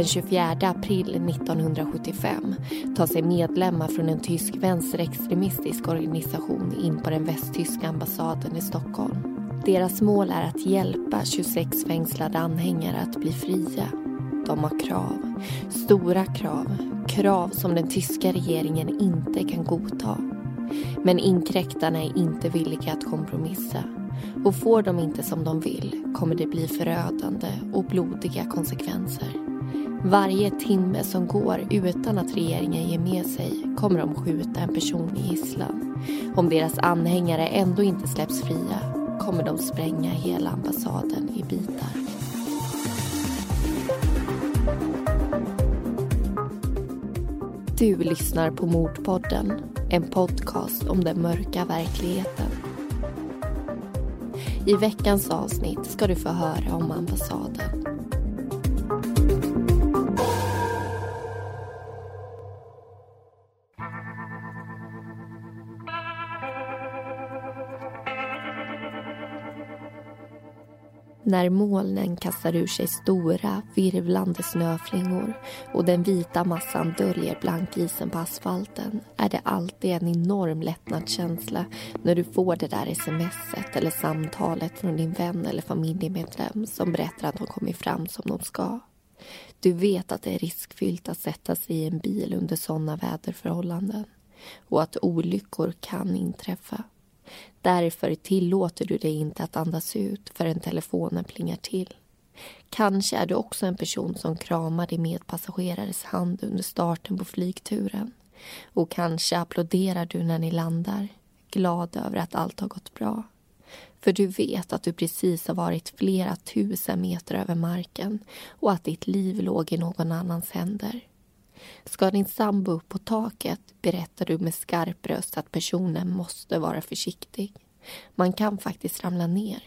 Den 24 april 1975 tar sig medlemmar från en tysk vänsterextremistisk organisation in på den västtyska ambassaden i Stockholm. Deras mål är att hjälpa 26 fängslade anhängare att bli fria. De har krav, stora krav, krav som den tyska regeringen inte kan godta. Men inkräktarna är inte villiga att kompromissa. Och får de inte som de vill kommer det bli förödande och blodiga konsekvenser. Varje timme som går utan att regeringen ger med sig kommer de skjuta en person i gisslan. Om deras anhängare ändå inte släpps fria kommer de spränga hela ambassaden i bitar. Du lyssnar på Mordpodden, en podcast om den mörka verkligheten. I veckans avsnitt ska du få höra om ambassaden. När molnen kastar ur sig stora, virvlande snöflingor och den vita massan döljer blankisen på asfalten är det alltid en enorm lättnadskänsla när du får det där smset eller samtalet från din vän eller familjemedlem som berättar att de kommit fram som de ska. Du vet att det är riskfyllt att sätta sig i en bil under sådana väderförhållanden och att olyckor kan inträffa. Därför tillåter du dig inte att andas ut förrän telefonen plingar till. Kanske är du också en person som kramar din medpassagerares hand under starten på flygturen. Och kanske applåderar du när ni landar, glad över att allt har gått bra. För du vet att du precis har varit flera tusen meter över marken och att ditt liv låg i någon annans händer. Ska din sambo upp på taket berättar du med skarp röst att personen måste vara försiktig. Man kan faktiskt ramla ner.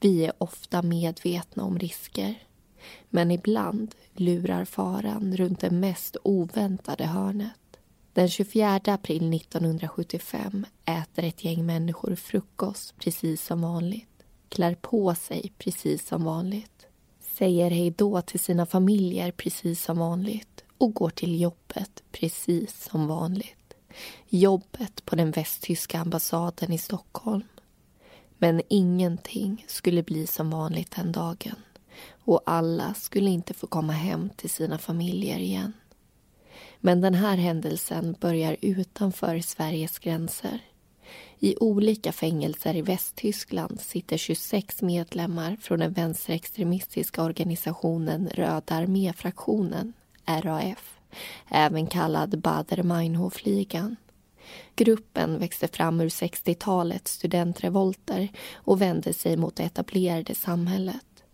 Vi är ofta medvetna om risker. Men ibland lurar faran runt det mest oväntade hörnet. Den 24 april 1975 äter ett gäng människor frukost precis som vanligt. Klär på sig precis som vanligt. Säger hej då till sina familjer precis som vanligt och går till jobbet precis som vanligt. Jobbet på den västtyska ambassaden i Stockholm. Men ingenting skulle bli som vanligt den dagen och alla skulle inte få komma hem till sina familjer igen. Men den här händelsen börjar utanför Sveriges gränser. I olika fängelser i Västtyskland sitter 26 medlemmar från den vänsterextremistiska organisationen Röda arméfraktionen RAF, även kallad Baader-Meinhof-ligan. Gruppen växte fram ur 60-talets studentrevolter och vände sig mot det etablerade samhället.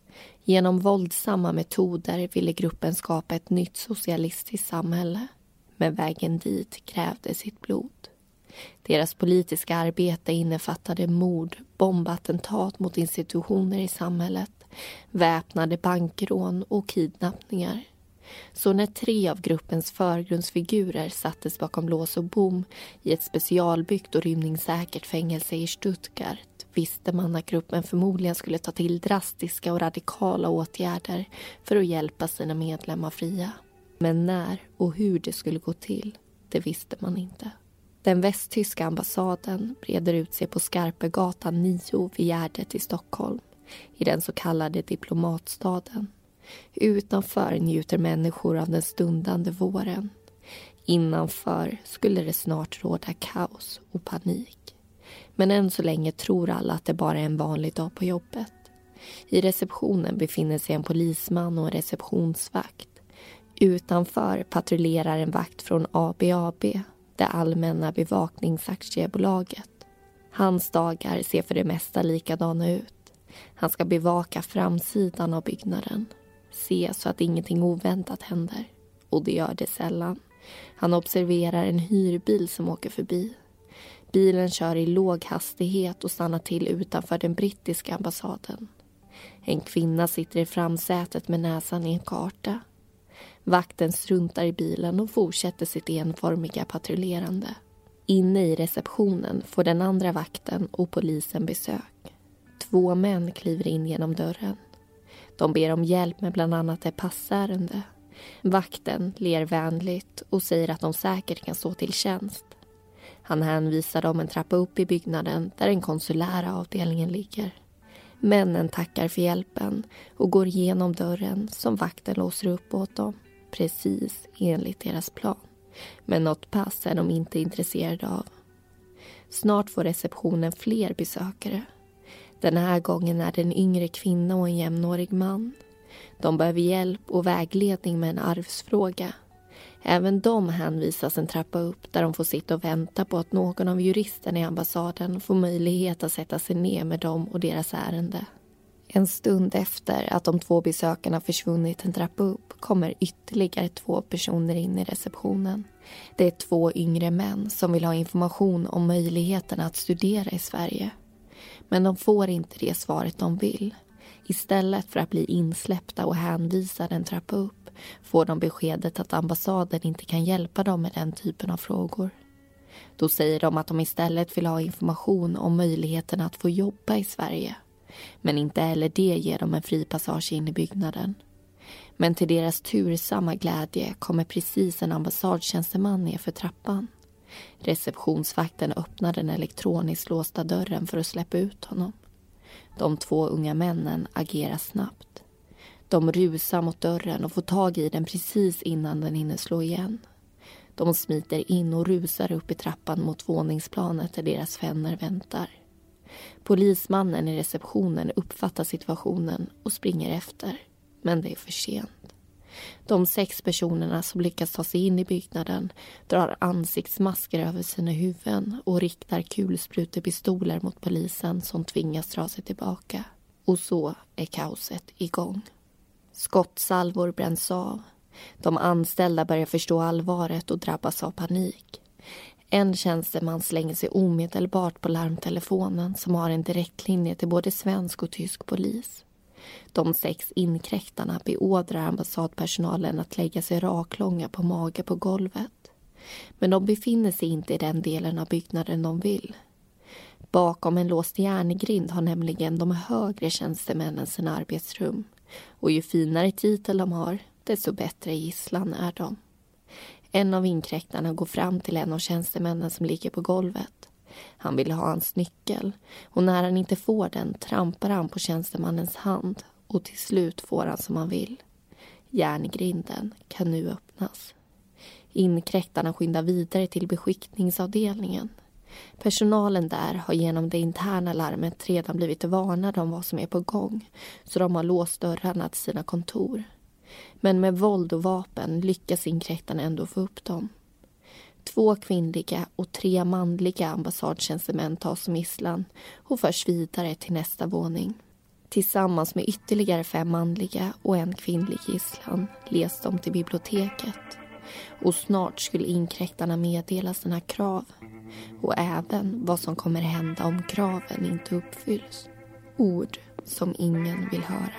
Genom våldsamma metoder ville gruppen skapa ett nytt socialistiskt samhälle. Men vägen dit krävde sitt blod. Deras politiska arbete innefattade mord, bombattentat mot institutioner i samhället, väpnade bankrån och kidnappningar. Så när tre av gruppens förgrundsfigurer sattes bakom lås och bom i ett specialbyggt och rymningssäkert fängelse i Stuttgart visste man att gruppen förmodligen skulle ta till drastiska och radikala åtgärder för att hjälpa sina medlemmar fria. Men när och hur det skulle gå till, det visste man inte. Den västtyska ambassaden breder ut sig på Skarpegatan 9 vid Gärdet i Stockholm i den så kallade diplomatstaden. Utanför njuter människor av den stundande våren. Innanför skulle det snart råda kaos och panik. Men än så länge tror alla att det bara är en vanlig dag på jobbet. I receptionen befinner sig en polisman och en receptionsvakt. Utanför patrullerar en vakt från ABAB, det allmänna bevakningsaktiebolaget. Hans dagar ser för det mesta likadana ut. Han ska bevaka framsidan av byggnaden se så att ingenting oväntat händer. och det gör det sällan. Han observerar en hyrbil som åker förbi. Bilen kör i låg hastighet och stannar till utanför den brittiska ambassaden. En kvinna sitter i framsätet med näsan i en karta. Vakten struntar i bilen och fortsätter sitt enformiga patrullerande. Inne i receptionen får den andra vakten och polisen besök. Två män kliver in genom dörren. De ber om hjälp med bland annat ett passärende. Vakten ler vänligt och säger att de säkert kan stå till tjänst. Han hänvisar dem en trappa upp i byggnaden där den konsulära avdelningen ligger. Männen tackar för hjälpen och går igenom dörren som vakten låser upp åt dem, precis enligt deras plan. Men något pass är de inte intresserade av. Snart får receptionen fler besökare. Den här gången är det en yngre kvinna och en jämnårig man. De behöver hjälp och vägledning med en arvsfråga. Även de hänvisas en trappa upp där de får sitta och vänta på att någon av juristerna i ambassaden får möjlighet att sätta sig ner med dem och deras ärende. En stund efter att de två besökarna försvunnit en trappa upp kommer ytterligare två personer in i receptionen. Det är två yngre män som vill ha information om möjligheterna att studera i Sverige. Men de får inte det svaret de vill. Istället för att bli insläppta och hänvisade en trappa upp får de beskedet att ambassaden inte kan hjälpa dem med den typen av frågor. Då säger de att de istället vill ha information om möjligheten att få jobba i Sverige. Men inte heller det ger dem en fri passage in i byggnaden. Men till deras tursamma glädje kommer precis en ambassadtjänsteman ner för trappan. Receptionsvakten öppnar den elektroniskt låsta dörren för att släppa ut honom. De två unga männen agerar snabbt. De rusar mot dörren och får tag i den precis innan den hinner slå igen. De smiter in och rusar upp i trappan mot våningsplanet där deras vänner väntar. Polismannen i receptionen uppfattar situationen och springer efter. Men det är för sent. De sex personerna som lyckas ta sig in i byggnaden drar ansiktsmasker över sina huvuden och riktar kulsprutepistoler mot polisen som tvingas dra sig tillbaka. Och så är kaoset igång. Skottsalvor bränns av. De anställda börjar förstå allvaret och drabbas av panik. En tjänsteman slänger sig omedelbart på larmtelefonen som har en direktlinje till både svensk och tysk polis. De sex inkräktarna beordrar ambassadpersonalen att lägga sig raklånga på mage på golvet. Men de befinner sig inte i den delen av byggnaden de vill. Bakom en låst järngrind har nämligen de högre tjänstemännen sina arbetsrum. Och ju finare titel de har, desto bättre gisslan är de. En av inkräktarna går fram till en av tjänstemännen som ligger på golvet. Han vill ha hans nyckel och när han inte får den trampar han på tjänstemannens hand och till slut får han som han vill. Järngrinden kan nu öppnas. Inkräktarna skyndar vidare till beskickningsavdelningen. Personalen där har genom det interna larmet redan blivit varnade om vad som är på gång så de har låst dörrarna till sina kontor. Men med våld och vapen lyckas inkräktarna ändå få upp dem. Två kvinnliga och tre manliga ambassadtjänstemän tas som gisslan och förs vidare till nästa våning. Tillsammans med ytterligare fem manliga och en kvinnlig gisslan leds de till biblioteket. Och snart skulle inkräktarna meddela sina krav och även vad som kommer hända om kraven inte uppfylls. Ord som ingen vill höra.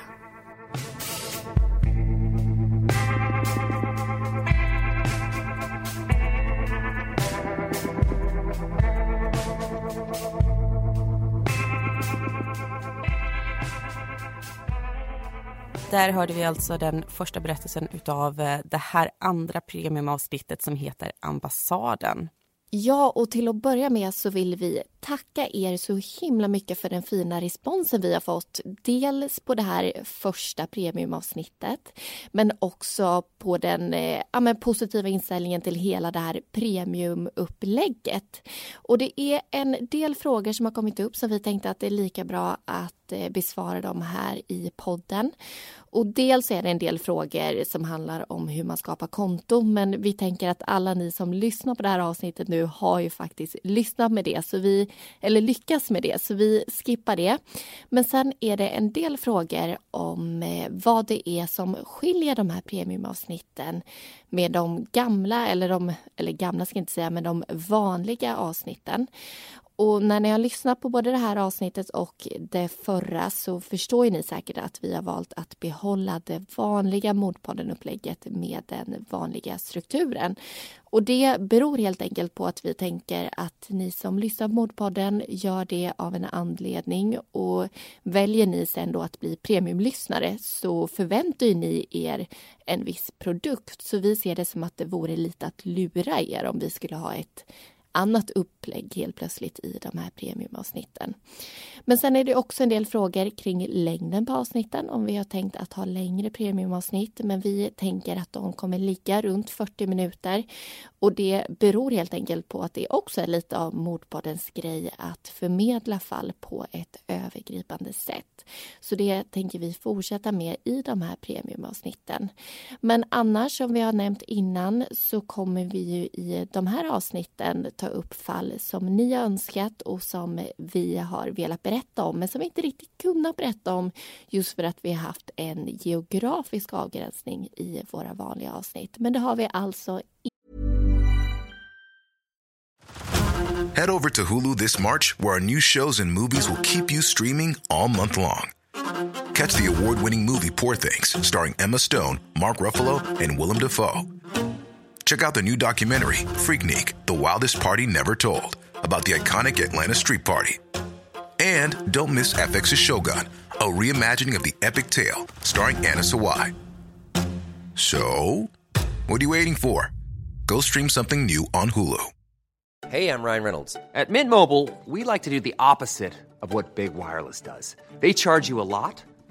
Där hörde vi alltså den första berättelsen utav eh, det här andra premiumavsnittet som heter Ambassaden. Ja, och till att börja med så vill vi tacka er så himla mycket för den fina responsen vi har fått. Dels på det här första premiumavsnittet men också på den eh, ja, men positiva inställningen till hela det här premiumupplägget. Och det är en del frågor som har kommit upp som vi tänkte att det är lika bra att eh, besvara dem här i podden. Och dels är det en del frågor som handlar om hur man skapar konto men vi tänker att alla ni som lyssnar på det här avsnittet nu har ju faktiskt lyssnat med det så vi eller lyckas med det, så vi skippar det. Men sen är det en del frågor om eh, vad det är som skiljer de här premiumavsnitten med de gamla, eller de, eller gamla ska jag inte säga, men de vanliga avsnitten. Och när ni har lyssnat på både det här avsnittet och det förra så förstår ni säkert att vi har valt att behålla det vanliga Mordpodden-upplägget med den vanliga strukturen. Och det beror helt enkelt på att vi tänker att ni som lyssnar på Mordpodden gör det av en anledning och väljer ni sen då att bli premiumlyssnare så förväntar ni er en viss produkt. Så vi ser det som att det vore lite att lura er om vi skulle ha ett annat upplägg helt plötsligt i de här premiumavsnitten. Men sen är det också en del frågor kring längden på avsnitten, om vi har tänkt att ha längre premiumavsnitt, men vi tänker att de kommer ligga runt 40 minuter. Och det beror helt enkelt på att det också är lite av Mordpoddens grej att förmedla fall på ett övergripande sätt. Så det tänker vi fortsätta med i de här premiumavsnitten. Men annars, som vi har nämnt innan, så kommer vi ju i de här avsnitten ta upp fall som ni har önskat och som vi har velat berätta om men som vi inte riktigt kunnat berätta om just för att vi har haft en geografisk avgränsning i våra vanliga avsnitt. Men det har vi alltså Head over to Hulu this March, where our new shows and movies will keep you streaming all month long. Catch the award winning movie Poor Things, starring Emma Stone, Mark Ruffalo, and Willem Dafoe. Check out the new documentary, Freaknik The Wildest Party Never Told, about the iconic Atlanta Street Party. And don't miss FX's Shogun, a reimagining of the epic tale starring Anna Sawai. So, what are you waiting for? Go stream something new on Hulu. Hey, I'm Ryan Reynolds. At Mint Mobile, we like to do the opposite of what Big Wireless does. They charge you a lot,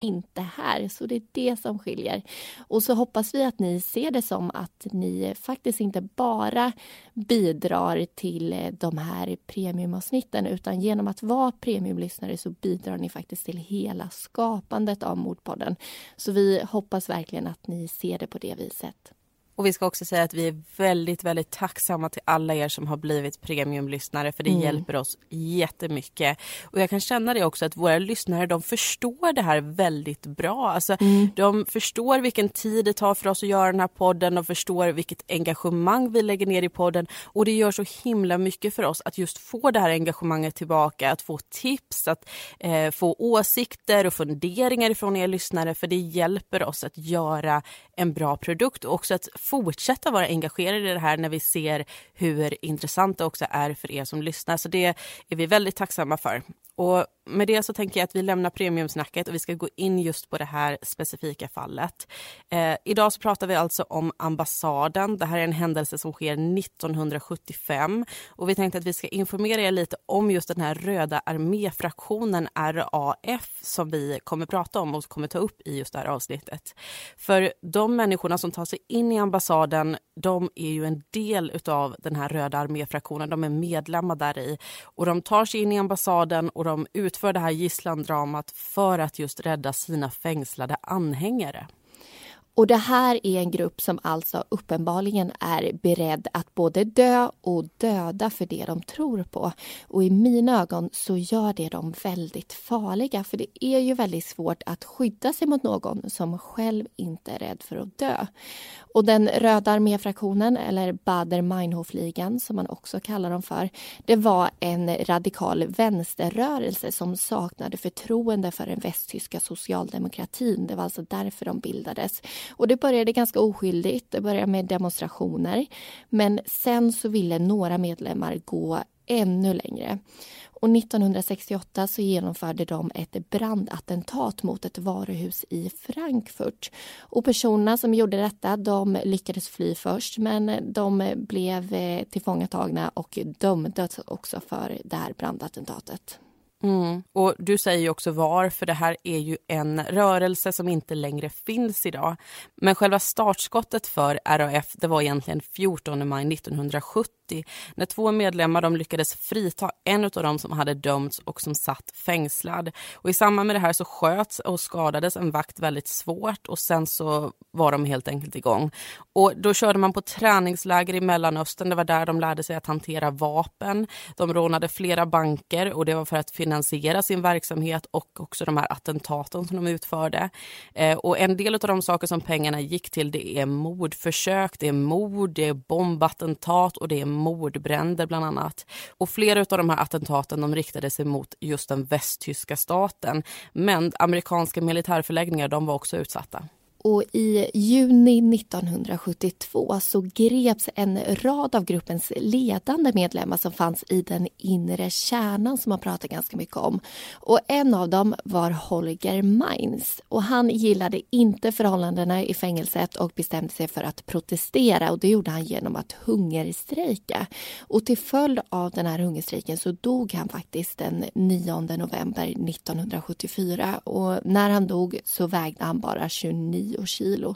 inte här, så det är det som skiljer. Och så hoppas vi att ni ser det som att ni faktiskt inte bara bidrar till eh, de här premiumavsnitten utan genom att vara premiumlyssnare så bidrar ni faktiskt till hela skapandet av Mordpodden. Så vi hoppas verkligen att ni ser det på det viset. Och vi ska också säga att vi är väldigt, väldigt tacksamma till alla er som har blivit premiumlyssnare för det mm. hjälper oss jättemycket. Och jag kan känna det också att våra lyssnare de förstår det här väldigt bra. Alltså, mm. De förstår vilken tid det tar för oss att göra den här podden, de förstår vilket engagemang vi lägger ner i podden och det gör så himla mycket för oss att just få det här engagemanget tillbaka, att få tips, att eh, få åsikter och funderingar från er lyssnare för det hjälper oss att göra en bra produkt och också att fortsätta vara engagerade i det här när vi ser hur intressant det också är för er som lyssnar. Så det är vi väldigt tacksamma för. Och med det så tänker jag att vi lämnar premiumsnacket och vi ska gå in just på det här specifika fallet. Eh, idag så pratar vi alltså om ambassaden. Det här är en händelse som sker 1975 och vi tänkte att vi ska informera er lite om just den här röda arméfraktionen RAF som vi kommer prata om och kommer ta upp i just det här avsnittet. För de människorna som tar sig in i ambassaden, de är ju en del utav den här röda arméfraktionen. De är medlemmar där i och de tar sig in i ambassaden och de utför det här gisslandramat för att just rädda sina fängslade anhängare. Och det här är en grupp som alltså uppenbarligen är beredd att både dö och döda för det de tror på. Och i mina ögon så gör det dem väldigt farliga för det är ju väldigt svårt att skydda sig mot någon som själv inte är rädd för att dö. Och den röda arméfraktionen, eller Bader-Meinhof-ligan som man också kallar dem för, det var en radikal vänsterrörelse som saknade förtroende för den västtyska socialdemokratin. Det var alltså därför de bildades. Och det började ganska oskyldigt, det började med demonstrationer. Men sen så ville några medlemmar gå ännu längre. Och 1968 så genomförde de ett brandattentat mot ett varuhus i Frankfurt. Och personerna som gjorde detta de lyckades fly först men de blev eh, tillfångatagna och dömdes också för det här brandattentatet. Mm. Och Du säger ju också var, för det här är ju en rörelse som inte längre finns idag. Men själva startskottet för RAF det var egentligen 14 maj 1970 när två medlemmar de lyckades frita en av dem som hade dömts och som satt fängslad. Och I samband med det här så sköts och skadades en vakt väldigt svårt och sen så var de helt enkelt igång. Och Då körde man på träningsläger i Mellanöstern. Det var där de lärde sig att hantera vapen. De rånade flera banker och det var för att finansiera sin verksamhet och också de här attentaten som de utförde. Eh, och En del av de saker som pengarna gick till det är mordförsök, det är mord, det är bombattentat och det är mordbränder bland annat. Och flera av de här attentaten de riktade sig mot just den västtyska staten. Men amerikanska militärförläggningar de var också utsatta. Och i juni 1972 så greps en rad av gruppens ledande medlemmar som fanns i den inre kärnan som man pratar ganska mycket om. Och en av dem var Holger Mainz och han gillade inte förhållandena i fängelset och bestämde sig för att protestera och det gjorde han genom att hungerstrejka. Och till följd av den här hungerstrejken så dog han faktiskt den 9 november 1974 och när han dog så vägde han bara 29 kilo.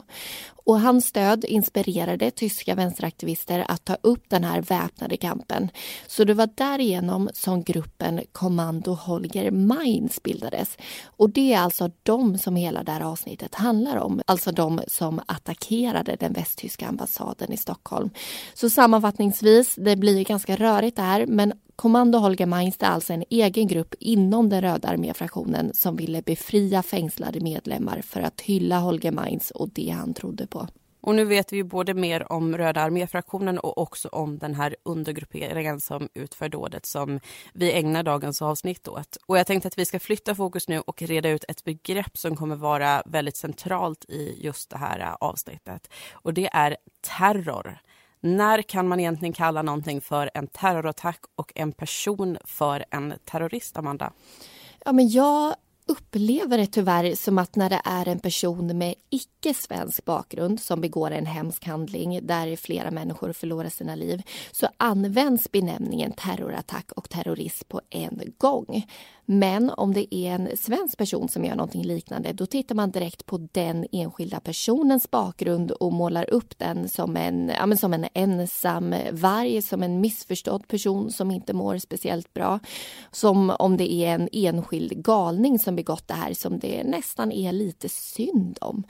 Och hans stöd inspirerade tyska vänsteraktivister att ta upp den här väpnade kampen. Så det var därigenom som gruppen Kommando Holger Mainz bildades. Och det är alltså de som hela det här avsnittet handlar om. Alltså de som attackerade den västtyska ambassaden i Stockholm. Så sammanfattningsvis, det blir ganska rörigt det här men Kommando Holger Mainz är alltså en egen grupp inom den röda arméfraktionen som ville befria fängslade medlemmar för att hylla Holger Mainz och det han trodde på. Och nu vet vi ju både mer om Röda arméfraktionen och också om den här undergrupperingen som utför dådet som vi ägnar dagens avsnitt åt. Och jag tänkte att vi ska flytta fokus nu och reda ut ett begrepp som kommer vara väldigt centralt i just det här äh, avsnittet. Och det är terror. När kan man egentligen kalla någonting för en terrorattack och en person för en terrorist, Amanda? Ja, men jag upplever det tyvärr som att när det är en person med icke-svensk bakgrund som begår en hemsk handling där flera människor förlorar sina liv så används benämningen terrorattack och terrorism på en gång. Men om det är en svensk person som gör någonting liknande då tittar man direkt på den enskilda personens bakgrund och målar upp den som en, ja, som en ensam varg, som en missförstådd person som inte mår speciellt bra. Som om det är en enskild galning som begått det här som det nästan är lite synd om.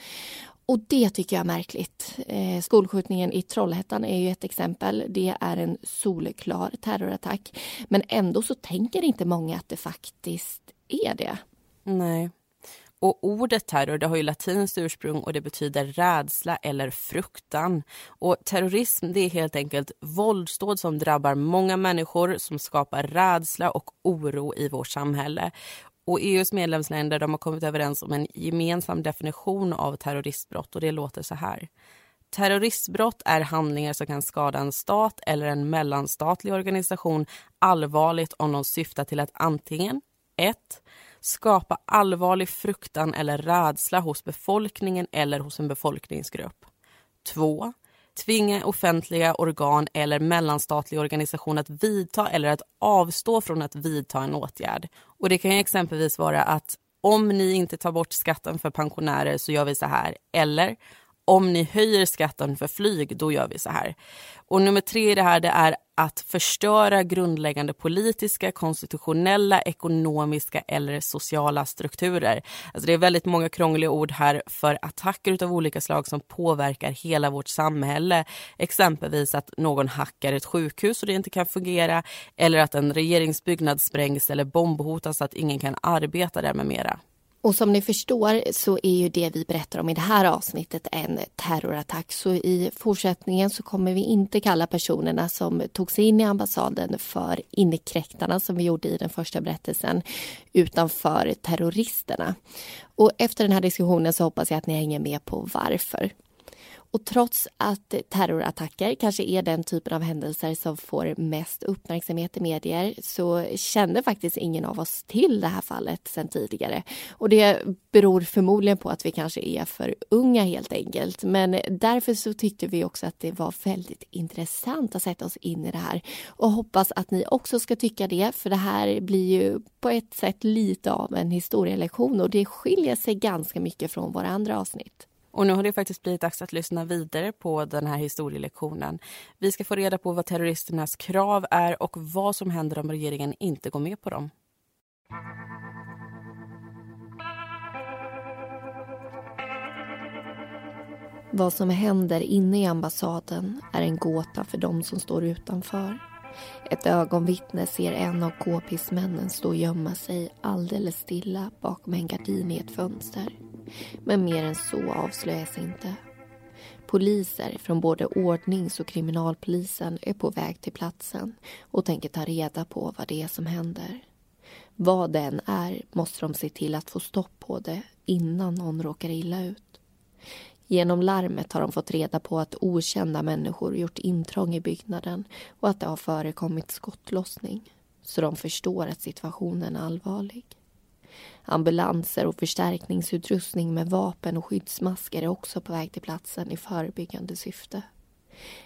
Och det tycker jag är märkligt. Eh, skolskjutningen i Trollhättan är ju ett exempel. Det är en solklar terrorattack. Men ändå så tänker inte många att det faktiskt är det. Nej. Och ordet terror det har ju latinskt ursprung och det betyder rädsla eller fruktan. Och terrorism det är helt enkelt våldsdåd som drabbar många människor som skapar rädsla och oro i vårt samhälle. Och EUs medlemsländer de har kommit överens om en gemensam definition av terroristbrott och det låter så här. Terroristbrott är handlingar som kan skada en stat eller en mellanstatlig organisation allvarligt om de syftar till att antingen 1. Skapa allvarlig fruktan eller rädsla hos befolkningen eller hos en befolkningsgrupp. 2 tvinga offentliga organ eller mellanstatlig organisation att vidta eller att avstå från att vidta en åtgärd. Och Det kan exempelvis vara att om ni inte tar bort skatten för pensionärer så gör vi så här. Eller om ni höjer skatten för flyg, då gör vi så här. Och nummer tre i det här det är att förstöra grundläggande politiska, konstitutionella, ekonomiska eller sociala strukturer. Alltså det är väldigt många krångliga ord här för attacker av olika slag som påverkar hela vårt samhälle. Exempelvis att någon hackar ett sjukhus och det inte kan fungera eller att en regeringsbyggnad sprängs eller bombhotas så att ingen kan arbeta där med mera. Och som ni förstår så är ju det vi berättar om i det här avsnittet en terrorattack. Så i fortsättningen så kommer vi inte kalla personerna som tog sig in i ambassaden för inkräktarna som vi gjorde i den första berättelsen, utan för terroristerna. Och efter den här diskussionen så hoppas jag att ni hänger med på varför. Och trots att terrorattacker kanske är den typen av händelser som får mest uppmärksamhet i medier så kände faktiskt ingen av oss till det här fallet sen tidigare. Och det beror förmodligen på att vi kanske är för unga helt enkelt. Men därför så tyckte vi också att det var väldigt intressant att sätta oss in i det här och hoppas att ni också ska tycka det för det här blir ju på ett sätt lite av en historielektion och det skiljer sig ganska mycket från våra andra avsnitt. Och nu har det faktiskt blivit dags att lyssna vidare på den här historielektionen. Vi ska få reda på vad terroristernas krav är och vad som händer om regeringen inte går med på dem. Vad som händer inne i ambassaden är en gåta för de som står utanför. Ett ögonvittne ser en av KPs-männen stå och gömma sig alldeles stilla bakom en gardin i ett fönster. Men mer än så avslöjas inte. Poliser från både ordnings och kriminalpolisen är på väg till platsen och tänker ta reda på vad det är som händer. Vad det än är måste de se till att få stopp på det innan någon råkar illa ut. Genom larmet har de fått reda på att okända människor gjort intrång i byggnaden och att det har förekommit skottlossning. Så de förstår att situationen är allvarlig. Ambulanser och förstärkningsutrustning med vapen och skyddsmasker är också på väg till platsen i förebyggande syfte.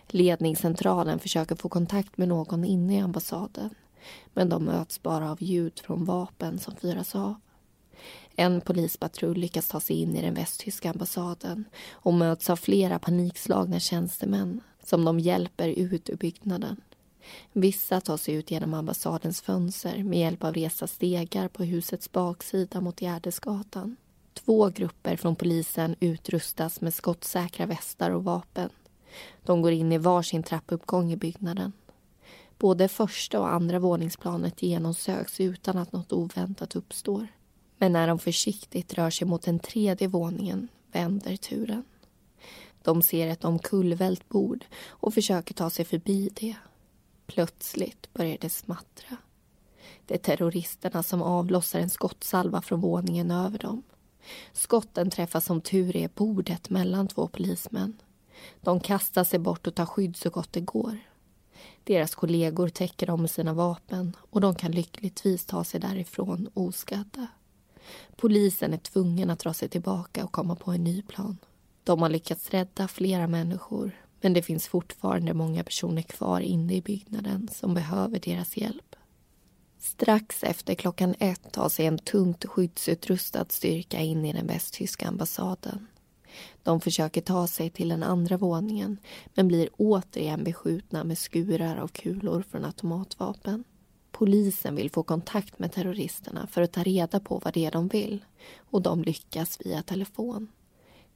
Ledningscentralen försöker få kontakt med någon inne i ambassaden men de möts bara av ljud från vapen som fyras av. En polispatrull lyckas ta sig in i den västtyska ambassaden och möts av flera panikslagna tjänstemän som de hjälper ut ur byggnaden. Vissa tar sig ut genom ambassadens fönster med hjälp av resa stegar på husets baksida mot Gärdesgatan. Två grupper från polisen utrustas med skottsäkra västar och vapen. De går in i varsin trappuppgång i byggnaden. Både första och andra våningsplanet genomsöks utan att något oväntat uppstår. Men när de försiktigt rör sig mot den tredje våningen vänder turen. De ser ett omkullvält bord och försöker ta sig förbi det. Plötsligt börjar det smattra. Det är terroristerna som avlossar en skottsalva från våningen över dem. Skotten träffar som tur är bordet mellan två polismän. De kastar sig bort och tar skydd så gott det går. Deras kollegor täcker dem med sina vapen och de kan lyckligtvis ta sig därifrån oskadda. Polisen är tvungen att dra sig tillbaka och komma på en ny plan. De har lyckats rädda flera människor men det finns fortfarande många personer kvar inne i byggnaden som behöver deras hjälp. Strax efter klockan ett tar sig en tungt skyddsutrustad styrka in i den västtyska ambassaden. De försöker ta sig till den andra våningen men blir återigen beskjutna med skurar av kulor från automatvapen. Polisen vill få kontakt med terroristerna för att ta reda på vad det är de vill och de lyckas via telefon.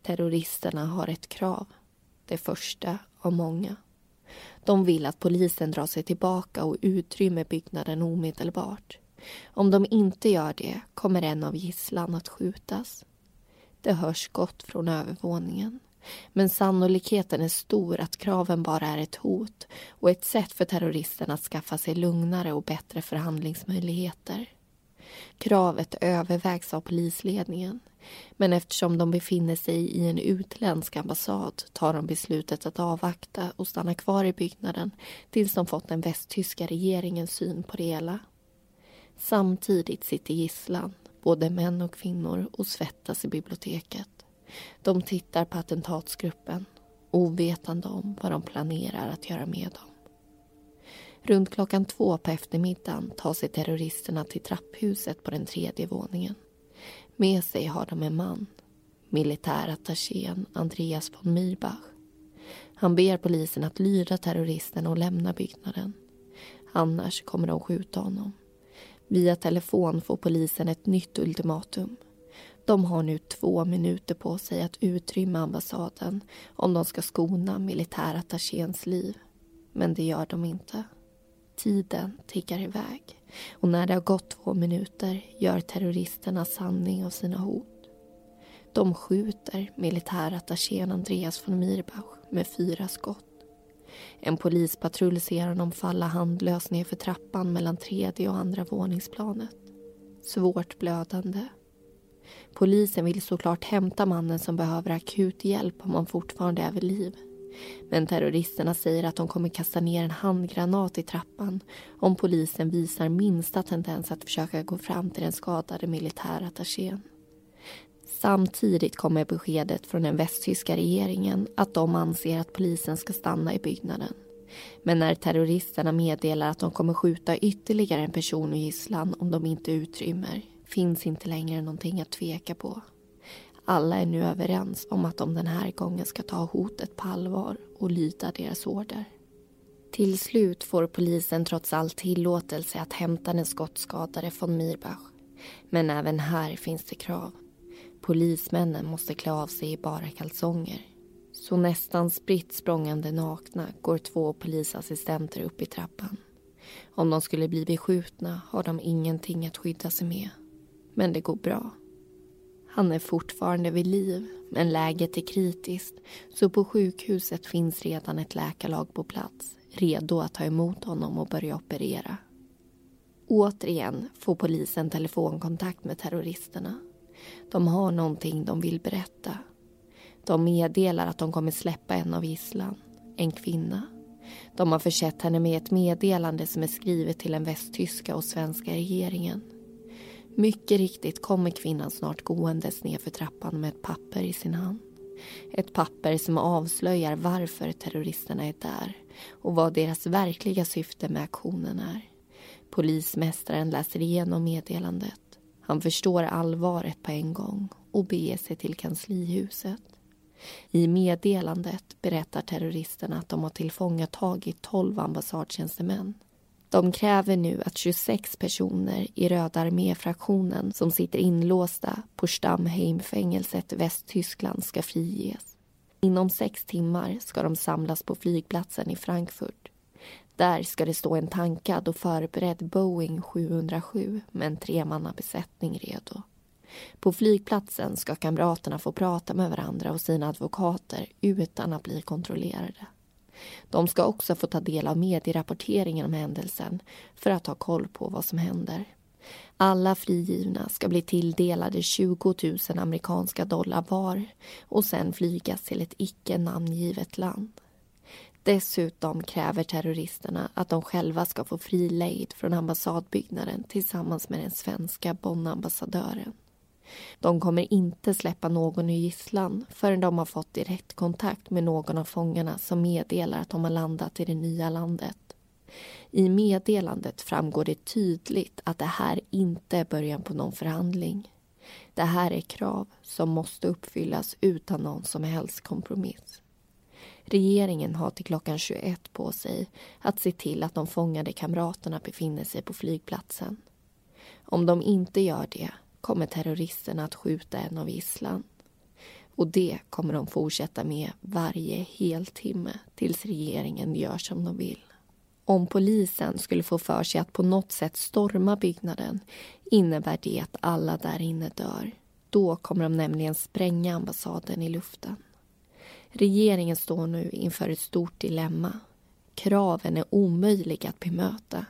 Terroristerna har ett krav, det första av många. De vill att polisen drar sig tillbaka och utrymmer byggnaden omedelbart. Om de inte gör det kommer en av gisslan att skjutas. Det hörs skott från övervåningen. Men sannolikheten är stor att kraven bara är ett hot och ett sätt för terroristerna att skaffa sig lugnare och bättre förhandlingsmöjligheter. Kravet övervägs av polisledningen men eftersom de befinner sig i en utländsk ambassad tar de beslutet att avvakta och stanna kvar i byggnaden tills de fått den västtyska regeringens syn på det hela. Samtidigt sitter gisslan, både män och kvinnor, och svettas i biblioteket. De tittar på attentatsgruppen ovetande om vad de planerar att göra med dem. Runt klockan två på eftermiddagen tar sig terroristerna till trapphuset på den tredje våningen. Med sig har de en man, militärattachén Andreas von Mirbach. Han ber polisen att lyda terroristerna och lämna byggnaden. Annars kommer de skjuta honom. Via telefon får polisen ett nytt ultimatum. De har nu två minuter på sig att utrymma ambassaden om de ska skona militärattachéns liv. Men det gör de inte. Tiden tickar iväg och när det har gått två minuter gör terroristerna sanning av sina hot. De skjuter militärattachén Andreas von Mirbach med fyra skott. En polispatrull ser honom falla handlös ner för trappan mellan tredje och andra våningsplanet. Svårt blödande Polisen vill såklart hämta mannen som behöver akut hjälp om han fortfarande är vid liv. Men terroristerna säger att de kommer kasta ner en handgranat i trappan om polisen visar minsta tendens att försöka gå fram till den skadade militärattachén. Samtidigt kommer beskedet från den västtyska regeringen att de anser att polisen ska stanna i byggnaden. Men när terroristerna meddelar att de kommer skjuta ytterligare en person i gisslan om de inte utrymmer finns inte längre någonting att tveka på. Alla är nu överens om att de den här gången ska ta hotet på allvar och lyda deras order. Till slut får polisen trots allt tillåtelse att hämta den skottskadade von Mirbach. Men även här finns det krav. Polismännen måste klä av sig i bara kalsonger. Så nästan spritt språngande nakna går två polisassistenter upp i trappan. Om de skulle bli beskjutna har de ingenting att skydda sig med. Men det går bra. Han är fortfarande vid liv, men läget är kritiskt så på sjukhuset finns redan ett läkarlag på plats redo att ta emot honom och börja operera. Återigen får polisen telefonkontakt med terroristerna. De har någonting de vill berätta. De meddelar att de kommer släppa en av gisslan, en kvinna. De har försett henne med ett meddelande som är skrivet till den västtyska och svenska regeringen. Mycket riktigt kommer kvinnan snart gåendes nedför trappan med ett papper i sin hand. Ett papper som avslöjar varför terroristerna är där och vad deras verkliga syfte med aktionen är. Polismästaren läser igenom meddelandet. Han förstår allvaret på en gång och beger sig till kanslihuset. I meddelandet berättar terroristerna att de har tillfångatagit 12 ambassadtjänstemän de kräver nu att 26 personer i Röda arméfraktionen som sitter inlåsta på Stammheimfängelset i Västtyskland ska friges. Inom sex timmar ska de samlas på flygplatsen i Frankfurt. Där ska det stå en tankad och förberedd Boeing 707 med en tremannabesättning redo. På flygplatsen ska kamraterna få prata med varandra och sina advokater utan att bli kontrollerade. De ska också få ta del av medierapporteringen om händelsen för att ha koll på vad som händer. Alla frigivna ska bli tilldelade 20 000 amerikanska dollar var och sen flygas till ett icke namngivet land. Dessutom kräver terroristerna att de själva ska få fri lejd från ambassadbyggnaden tillsammans med den svenska Bonnambassadören. De kommer inte släppa någon i gisslan förrän de har fått direktkontakt med någon av fångarna som meddelar att de har landat i det nya landet. I meddelandet framgår det tydligt att det här inte är början på någon förhandling. Det här är krav som måste uppfyllas utan någon som helst kompromiss. Regeringen har till klockan 21 på sig att se till att de fångade kamraterna befinner sig på flygplatsen. Om de inte gör det kommer terroristerna att skjuta en av gisslan. Och det kommer de fortsätta med varje heltimme tills regeringen gör som de vill. Om polisen skulle få för sig att på något sätt storma byggnaden innebär det att alla där inne dör. Då kommer de nämligen spränga ambassaden i luften. Regeringen står nu inför ett stort dilemma. Kraven är omöjliga att bemöta.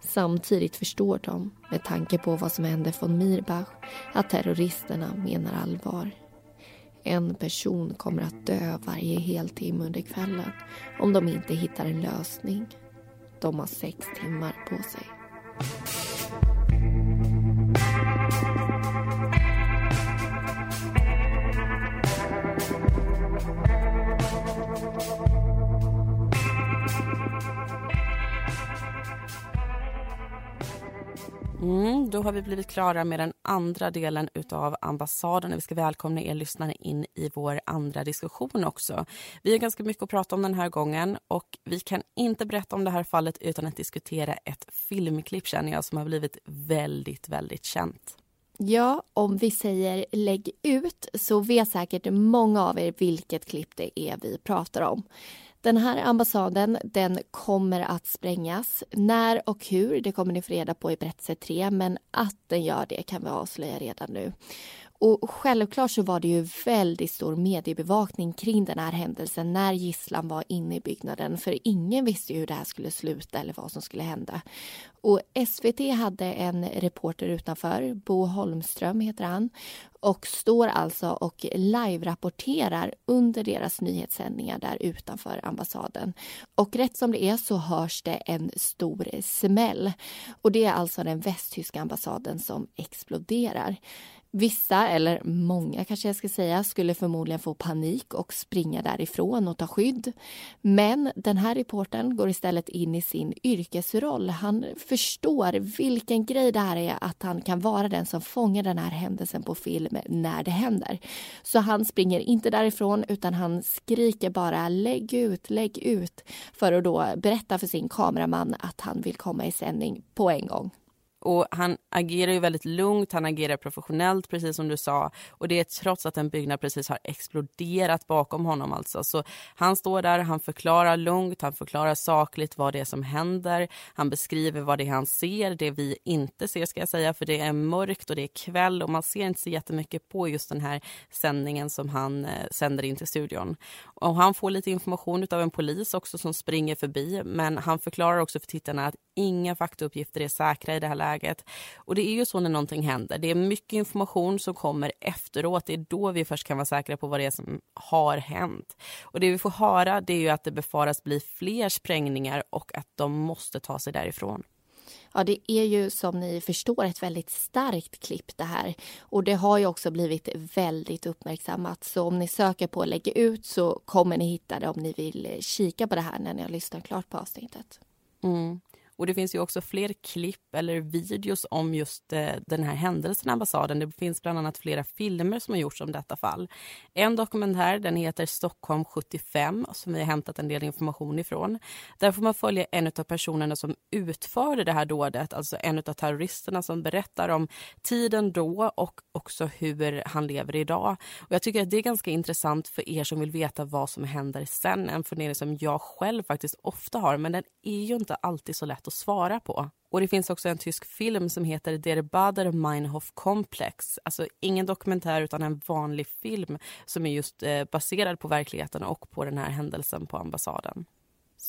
Samtidigt förstår de, med tanke på vad som hände von Mirbach, att terroristerna menar allvar. En person kommer att dö varje heltimme under kvällen om de inte hittar en lösning. De har sex timmar på sig. Mm, då har vi blivit klara med den andra delen utav ambassaden. Vi ska välkomna er lyssnare in i vår andra diskussion också. Vi har ganska mycket att prata om den här gången och vi kan inte berätta om det här fallet utan att diskutera ett filmklipp känner jag som har blivit väldigt, väldigt känt. Ja, om vi säger lägg ut så vet säkert många av er vilket klipp det är vi pratar om. Den här ambassaden den kommer att sprängas. När och hur det kommer ni få reda på i berättelse 3 men att den gör det kan vi avslöja redan nu. Och självklart så var det ju väldigt stor mediebevakning kring den här händelsen när gisslan var inne i byggnaden för ingen visste ju hur det här skulle sluta eller vad som skulle hända. Och SVT hade en reporter utanför, Bo Holmström heter han och står alltså och live-rapporterar under deras nyhetssändningar där utanför ambassaden. Och rätt som det är så hörs det en stor smäll. Och det är alltså den västtyska ambassaden som exploderar. Vissa, eller många kanske jag ska säga, skulle förmodligen få panik och springa därifrån och ta skydd. Men den här reporten går istället in i sin yrkesroll. Han förstår vilken grej det här är att han kan vara den som fångar den här händelsen på film när det händer. Så han springer inte därifrån utan han skriker bara lägg ut, lägg ut för att då berätta för sin kameraman att han vill komma i sändning på en gång. Och han agerar ju väldigt lugnt, han agerar professionellt precis som du sa. Och det är trots att en byggnad precis har exploderat bakom honom alltså. Så han står där, han förklarar lugnt, han förklarar sakligt vad det är som händer. Han beskriver vad det är han ser, det vi inte ser ska jag säga, för det är mörkt och det är kväll och man ser inte så jättemycket på just den här sändningen som han eh, sänder in till studion. Och han får lite information av en polis också som springer förbi, men han förklarar också för tittarna att inga faktauppgifter är säkra i det här läget. Och det är ju så när någonting händer. Det är mycket information som kommer efteråt. Det är då vi först kan vara säkra på vad det är som har hänt. Och det vi får höra det är ju att det befaras bli fler sprängningar och att de måste ta sig därifrån. Ja, det är ju som ni förstår ett väldigt starkt klipp det här. Och det har ju också blivit väldigt uppmärksammat. Så om ni söker på Lägga ut så kommer ni hitta det om ni vill kika på det här när ni har lyssnat klart på avsnittet. Mm. Och det finns ju också fler klipp eller videos om just eh, den här händelsen i ambassaden. Det finns bland annat flera filmer som har gjorts om detta fall. En dokumentär den heter Stockholm 75 som vi har hämtat en del information ifrån. Där får man följa en av personerna som utförde det här dådet, alltså en av terroristerna som berättar om tiden då och också hur han lever idag. Och jag tycker att det är ganska intressant för er som vill veta vad som händer sen. En fundering som jag själv faktiskt ofta har, men den är ju inte alltid så lätt att svara på. Och Det finns också en tysk film som heter Der Bader Meinhof Komplex. Alltså ingen dokumentär utan en vanlig film som är just eh, baserad på verkligheten och på den här händelsen på ambassaden.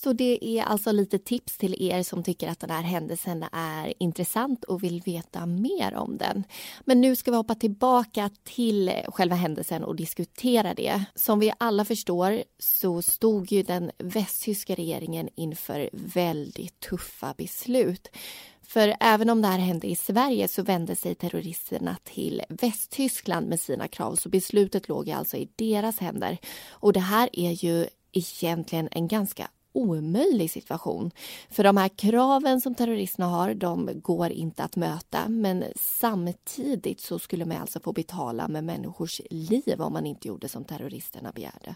Så det är alltså lite tips till er som tycker att den här händelsen är intressant och vill veta mer om den. Men nu ska vi hoppa tillbaka till själva händelsen och diskutera det. Som vi alla förstår så stod ju den västtyska regeringen inför väldigt tuffa beslut. För även om det här hände i Sverige så vände sig terroristerna till Västtyskland med sina krav så beslutet låg alltså i deras händer. Och det här är ju egentligen en ganska omöjlig situation. För de här kraven som terroristerna har, de går inte att möta. Men samtidigt så skulle man alltså få betala med människors liv om man inte gjorde som terroristerna begärde.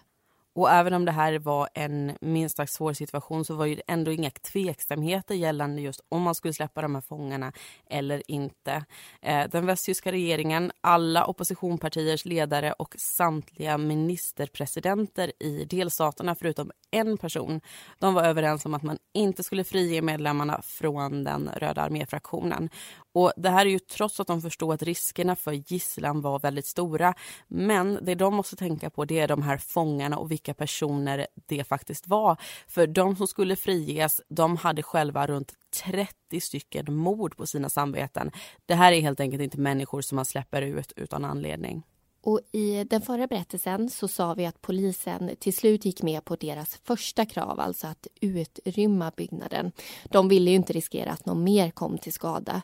Och även om det här var en minst sagt svår situation så var det ändå inga tveksamheter gällande just om man skulle släppa de här fångarna eller inte. Eh, den västtyska regeringen, alla oppositionspartiers ledare och samtliga ministerpresidenter i delstaterna förutom en person, de var överens om att man inte skulle frige medlemmarna från den röda arméfraktionen. Och Det här är ju trots att de förstod att riskerna för gisslan var väldigt stora. Men det de måste tänka på det är de här fångarna och vilka personer det faktiskt var. För de som skulle friges, de hade själva runt 30 stycken mord på sina samveten. Det här är helt enkelt inte människor som man släpper ut utan anledning. Och I den förra berättelsen så sa vi att polisen till slut gick med på deras första krav, alltså att utrymma byggnaden. De ville ju inte riskera att någon mer kom till skada.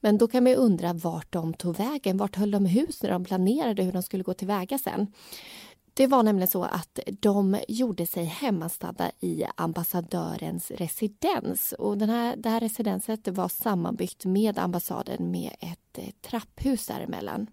Men då kan man undra vart de tog vägen. Vart höll de hus när de planerade hur de skulle gå tillväga sen? Det var nämligen så att de gjorde sig hemmastadda i ambassadörens residens. Och den här, det här residenset var sammanbyggt med ambassaden med ett eh, trapphus däremellan.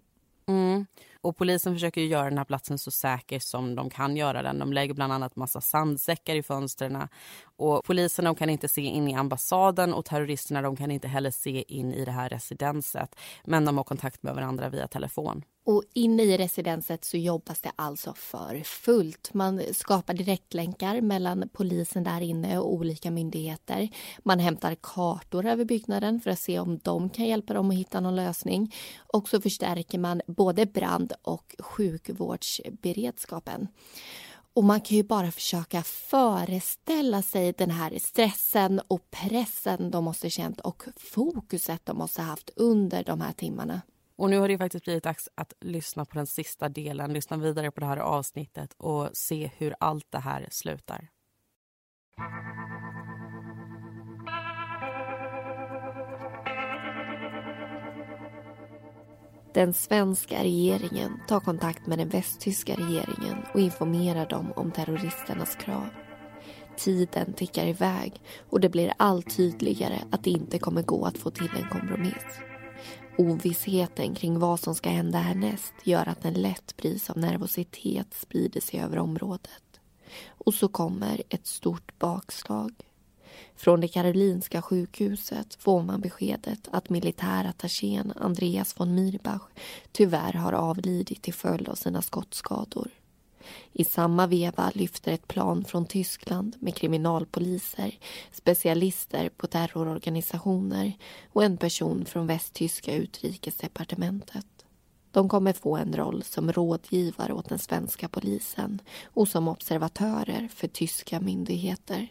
Mm. Och polisen försöker göra den här platsen så säker som de kan göra den. De lägger bland annat massa sandsäckar i fönstren. Och poliserna kan inte se in i ambassaden och terroristerna de kan inte heller se in i det här residenset. Men de har kontakt med varandra via telefon. Och inne i residenset så jobbas det alltså för fullt. Man skapar direktlänkar mellan polisen där inne och olika myndigheter. Man hämtar kartor över byggnaden för att se om de kan hjälpa dem att hitta någon lösning. Och så förstärker man både brand och sjukvårdsberedskapen. Och man kan ju bara försöka föreställa sig den här stressen och pressen de måste känt och fokuset de måste haft under de här timmarna. Och nu har det faktiskt blivit dags att lyssna på den sista delen, lyssna vidare på det här avsnittet och se hur allt det här slutar. Den svenska regeringen tar kontakt med den västtyska regeringen och informerar dem om terroristernas krav. Tiden tickar iväg och det blir allt tydligare att det inte kommer gå att få till en kompromiss. Ovissheten kring vad som ska hända härnäst gör att en lätt bris av nervositet sprider sig över området. Och så kommer ett stort bakslag. Från det Karolinska sjukhuset får man beskedet att militärattachén Andreas von Mirbach tyvärr har avlidit till följd av sina skottskador. I samma veva lyfter ett plan från Tyskland med kriminalpoliser, specialister på terrororganisationer och en person från västtyska utrikesdepartementet. De kommer få en roll som rådgivare åt den svenska polisen och som observatörer för tyska myndigheter.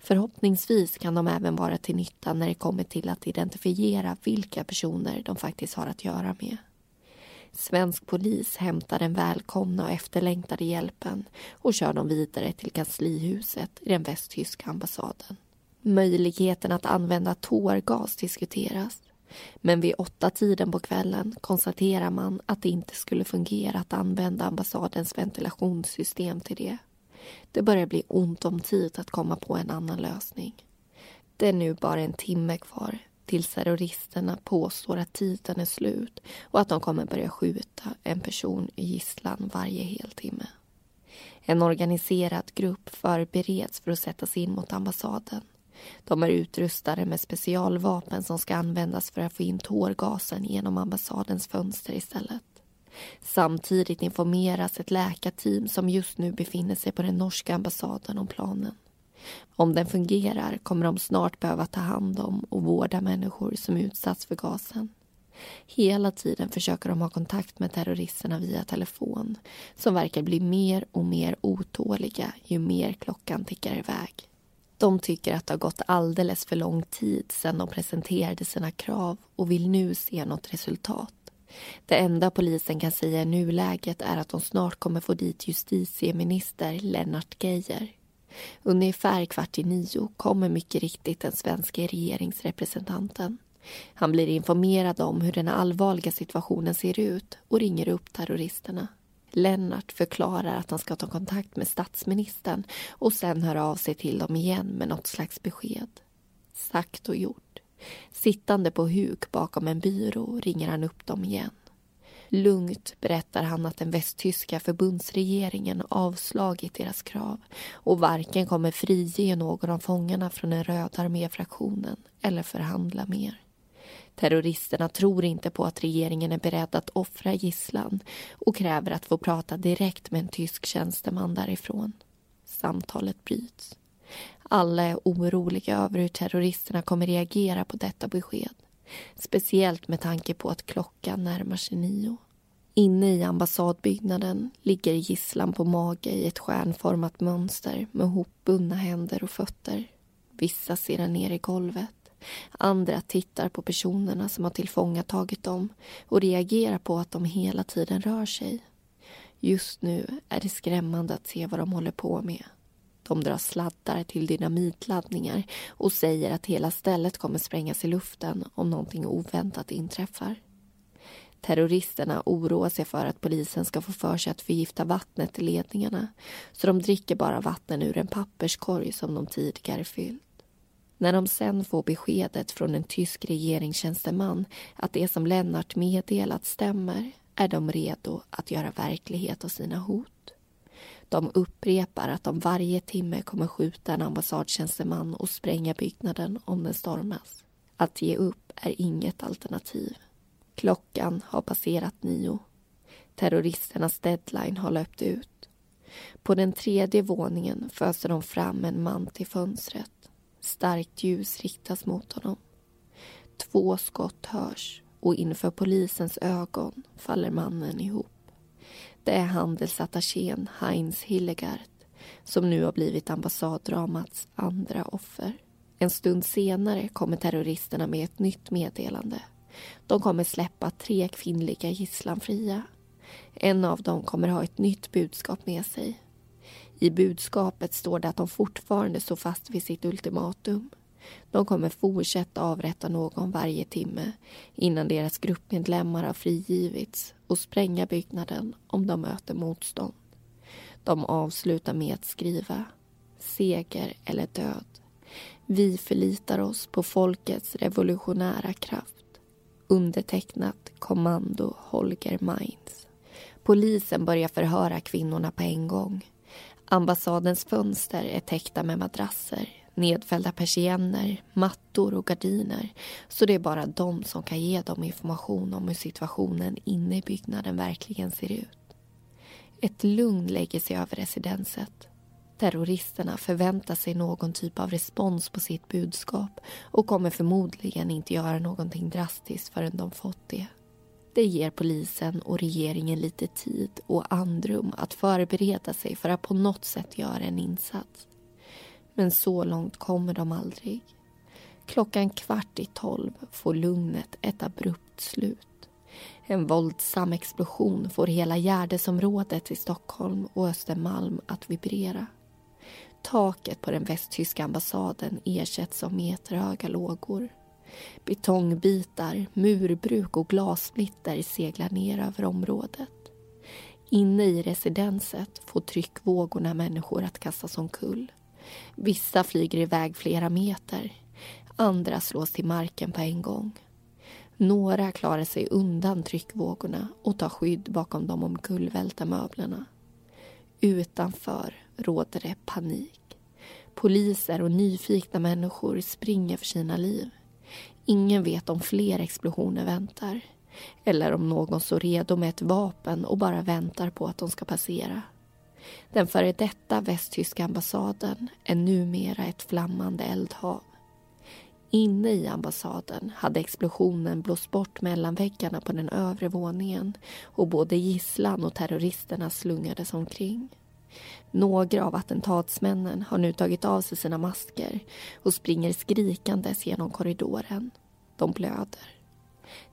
Förhoppningsvis kan de även vara till nytta när det kommer till att identifiera vilka personer de faktiskt har att göra med. Svensk polis hämtar den välkomna och efterlängtade hjälpen och kör dem vidare till kanslihuset i den västtyska ambassaden. Möjligheten att använda tårgas diskuteras. Men vid åtta tiden på kvällen konstaterar man att det inte skulle fungera att använda ambassadens ventilationssystem till det. Det börjar bli ont om tid att komma på en annan lösning. Det är nu bara en timme kvar tills terroristerna påstår att tiden är slut och att de kommer börja skjuta en person i gisslan varje heltimme. En organiserad grupp förbereds för att sättas in mot ambassaden. De är utrustade med specialvapen som ska användas för att få in tårgasen genom ambassadens fönster istället. Samtidigt informeras ett läkarteam som just nu befinner sig på den norska ambassaden om planen. Om den fungerar kommer de snart behöva ta hand om och vårda människor som utsatts för gasen. Hela tiden försöker de ha kontakt med terroristerna via telefon som verkar bli mer och mer otåliga ju mer klockan tickar iväg. De tycker att det har gått alldeles för lång tid sedan de presenterade sina krav och vill nu se något resultat. Det enda polisen kan säga i nuläget är att de snart kommer få dit justitieminister Lennart Geijer. Ungefär kvart i nio kommer mycket riktigt den svenska regeringsrepresentanten. Han blir informerad om hur den allvarliga situationen ser ut och ringer upp terroristerna. Lennart förklarar att han ska ta kontakt med statsministern och sen höra av sig till dem igen med något slags besked. Sagt och gjort. Sittande på huk bakom en byrå ringer han upp dem igen. Lugnt berättar han att den västtyska förbundsregeringen avslagit deras krav och varken kommer frige någon av fångarna från den röda arméfraktionen eller förhandla mer. Terroristerna tror inte på att regeringen är beredd att offra gisslan och kräver att få prata direkt med en tysk tjänsteman därifrån. Samtalet bryts. Alla är oroliga över hur terroristerna kommer reagera på detta besked. Speciellt med tanke på att klockan närmar sig nio. Inne i ambassadbyggnaden ligger gisslan på mage i ett stjärnformat mönster med hopbundna händer och fötter. Vissa ser ner i golvet. Andra tittar på personerna som har tillfångatagit dem och reagerar på att de hela tiden rör sig. Just nu är det skrämmande att se vad de håller på med. De drar sladdar till dynamitladdningar och säger att hela stället kommer sprängas i luften om någonting oväntat inträffar. Terroristerna oroar sig för att polisen ska få för sig att förgifta vattnet i ledningarna så de dricker bara vatten ur en papperskorg som de tidigare fyllt. När de sen får beskedet från en tysk regeringstjänsteman att det som Lennart meddelat stämmer är de redo att göra verklighet av sina hot. De upprepar att de varje timme kommer skjuta en ambassadtjänsteman och spränga byggnaden om den stormas. Att ge upp är inget alternativ. Klockan har passerat nio. Terroristernas deadline har löpt ut. På den tredje våningen föser de fram en man till fönstret. Starkt ljus riktas mot honom. Två skott hörs och inför polisens ögon faller mannen ihop. Det är handelsattachén Heinz Hillegaard som nu har blivit ambassaddramats andra offer. En stund senare kommer terroristerna med ett nytt meddelande. De kommer släppa tre kvinnliga gisslan fria. En av dem kommer ha ett nytt budskap med sig. I budskapet står det att de fortfarande står fast vid sitt ultimatum. De kommer fortsätta avrätta någon varje timme innan deras gruppmedlemmar har frigivits och spränga byggnaden om de möter motstånd. De avslutar med att skriva seger eller död. Vi förlitar oss på folkets revolutionära kraft. Undertecknat Kommando Holger Mainz. Polisen börjar förhöra kvinnorna på en gång. Ambassadens fönster är täckta med madrasser, nedfällda persienner, mattor och gardiner så det är bara de som kan ge dem information om hur situationen inne i byggnaden verkligen ser ut. Ett lugn lägger sig över residenset. Terroristerna förväntar sig någon typ av respons på sitt budskap och kommer förmodligen inte göra någonting drastiskt förrän de fått det. Det ger polisen och regeringen lite tid och andrum att förbereda sig för att på något sätt göra en insats. Men så långt kommer de aldrig. Klockan kvart i tolv får lugnet ett abrupt slut. En våldsam explosion får hela Gärdesområdet i Stockholm och Östermalm att vibrera. Taket på den västtyska ambassaden ersätts av meterhöga lågor. Betongbitar, murbruk och glassplitter seglar ner över området. Inne i residenset får tryckvågorna människor att kastas omkull. Vissa flyger iväg flera meter. Andra slås till marken på en gång. Några klarar sig undan tryckvågorna och tar skydd bakom de omkullvälta möblerna. Utanför råder det panik. Poliser och nyfikna människor springer för sina liv. Ingen vet om fler explosioner väntar eller om någon står redo med ett vapen och bara väntar på att de ska passera. Den före detta västtyska ambassaden är numera ett flammande eldhav. Inne i ambassaden hade explosionen blåst bort mellanväggarna på den övre våningen och både gisslan och terroristerna slungades omkring. Några av attentatsmännen har nu tagit av sig sina masker och springer skrikandes genom korridoren. De blöder.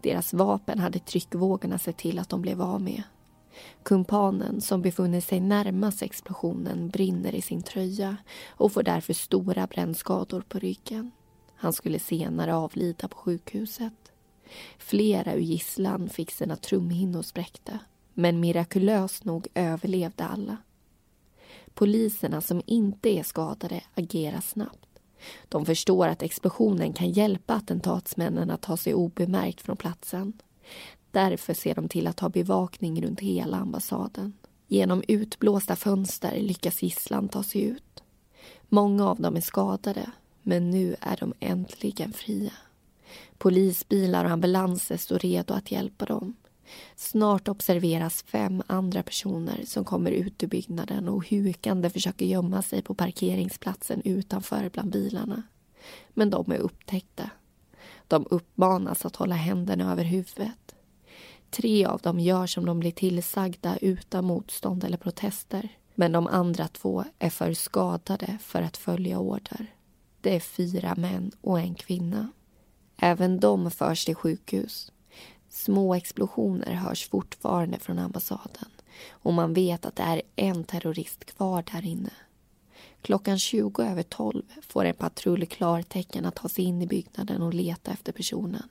Deras vapen hade tryckvågorna sett till att de blev av med. Kumpanen som befunnit sig närmast explosionen brinner i sin tröja och får därför stora brännskador på ryggen. Han skulle senare avlida på sjukhuset. Flera ur gisslan fick sina trumhinnor spräckta men mirakulöst nog överlevde alla. Poliserna som inte är skadade agerar snabbt. De förstår att explosionen kan hjälpa attentatsmännen att ta sig obemärkt från platsen. Därför ser de till att ha bevakning runt hela ambassaden. Genom utblåsta fönster lyckas gisslan ta sig ut. Många av dem är skadade, men nu är de äntligen fria. Polisbilar och ambulanser står redo att hjälpa dem. Snart observeras fem andra personer som kommer ut ur byggnaden och hukande försöker gömma sig på parkeringsplatsen utanför bland bilarna. Men de är upptäckta. De uppmanas att hålla händerna över huvudet. Tre av dem gör som de blir tillsagda utan motstånd eller protester. Men de andra två är för skadade för att följa order. Det är fyra män och en kvinna. Även de förs till sjukhus. Små explosioner hörs fortfarande från ambassaden och man vet att det är en terrorist kvar där inne. Klockan 20 över 12 får en patrull klartecken att ta sig in i byggnaden och leta efter personen.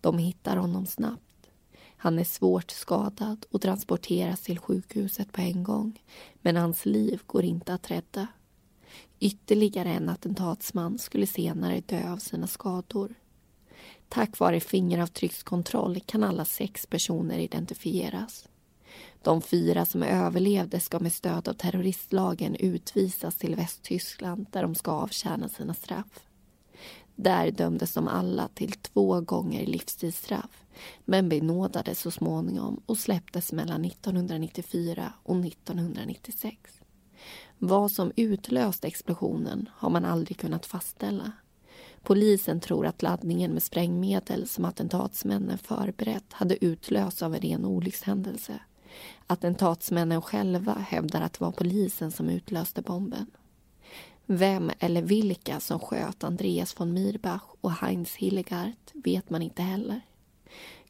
De hittar honom snabbt. Han är svårt skadad och transporteras till sjukhuset på en gång men hans liv går inte att rädda. Ytterligare en attentatsman skulle senare dö av sina skador. Tack vare fingeravtryckskontroll kan alla sex personer identifieras. De fyra som överlevde ska med stöd av terroristlagen utvisas till Västtyskland där de ska avtjäna sina straff. Där dömdes de alla till två gånger livstidsstraff men benådades så småningom och släpptes mellan 1994 och 1996. Vad som utlöste explosionen har man aldrig kunnat fastställa. Polisen tror att laddningen med sprängmedel som attentatsmännen förberett hade utlösts av en ren olyckshändelse. Attentatsmännen själva hävdar att det var polisen som utlöste bomben. Vem eller vilka som sköt Andreas von Mirbach och Heinz Hildegard vet man inte heller.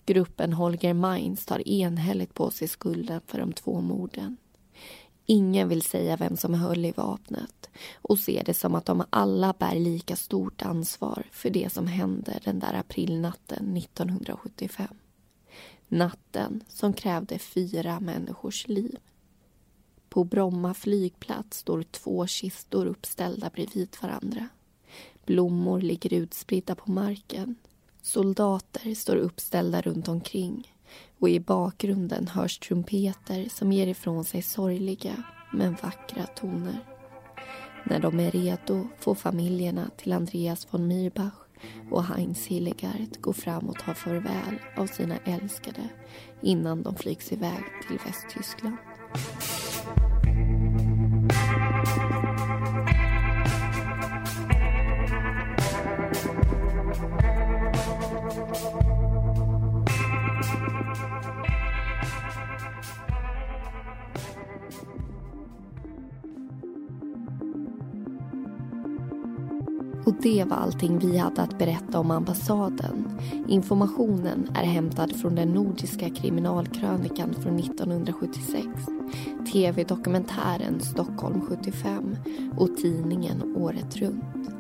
Gruppen Holger Mainz tar enhälligt på sig skulden för de två morden. Ingen vill säga vem som höll i vapnet och ser det som att de alla bär lika stort ansvar för det som hände den där aprilnatten 1975. Natten som krävde fyra människors liv. På Bromma flygplats står två kistor uppställda bredvid varandra. Blommor ligger utspridda på marken. Soldater står uppställda runt omkring och i bakgrunden hörs trumpeter som ger ifrån sig sorgliga men vackra toner. När de är redo får familjerna till Andreas von Mirbach och Heinz Hildegard gå fram och ta farväl av sina älskade innan de flygs iväg till Västtyskland. Det var allting vi hade att berätta om ambassaden. Informationen är hämtad från den nordiska kriminalkrönikan från 1976, tv-dokumentären Stockholm 75 och tidningen Året runt.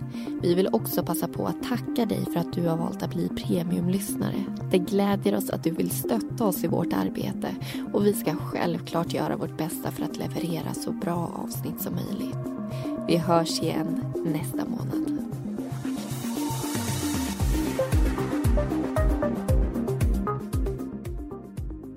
Vi vill också passa på att tacka dig för att du har valt att bli premiumlyssnare. Det glädjer oss att du vill stötta oss i vårt arbete och vi ska självklart göra vårt bästa för att leverera så bra avsnitt som möjligt. Vi hörs igen nästa månad.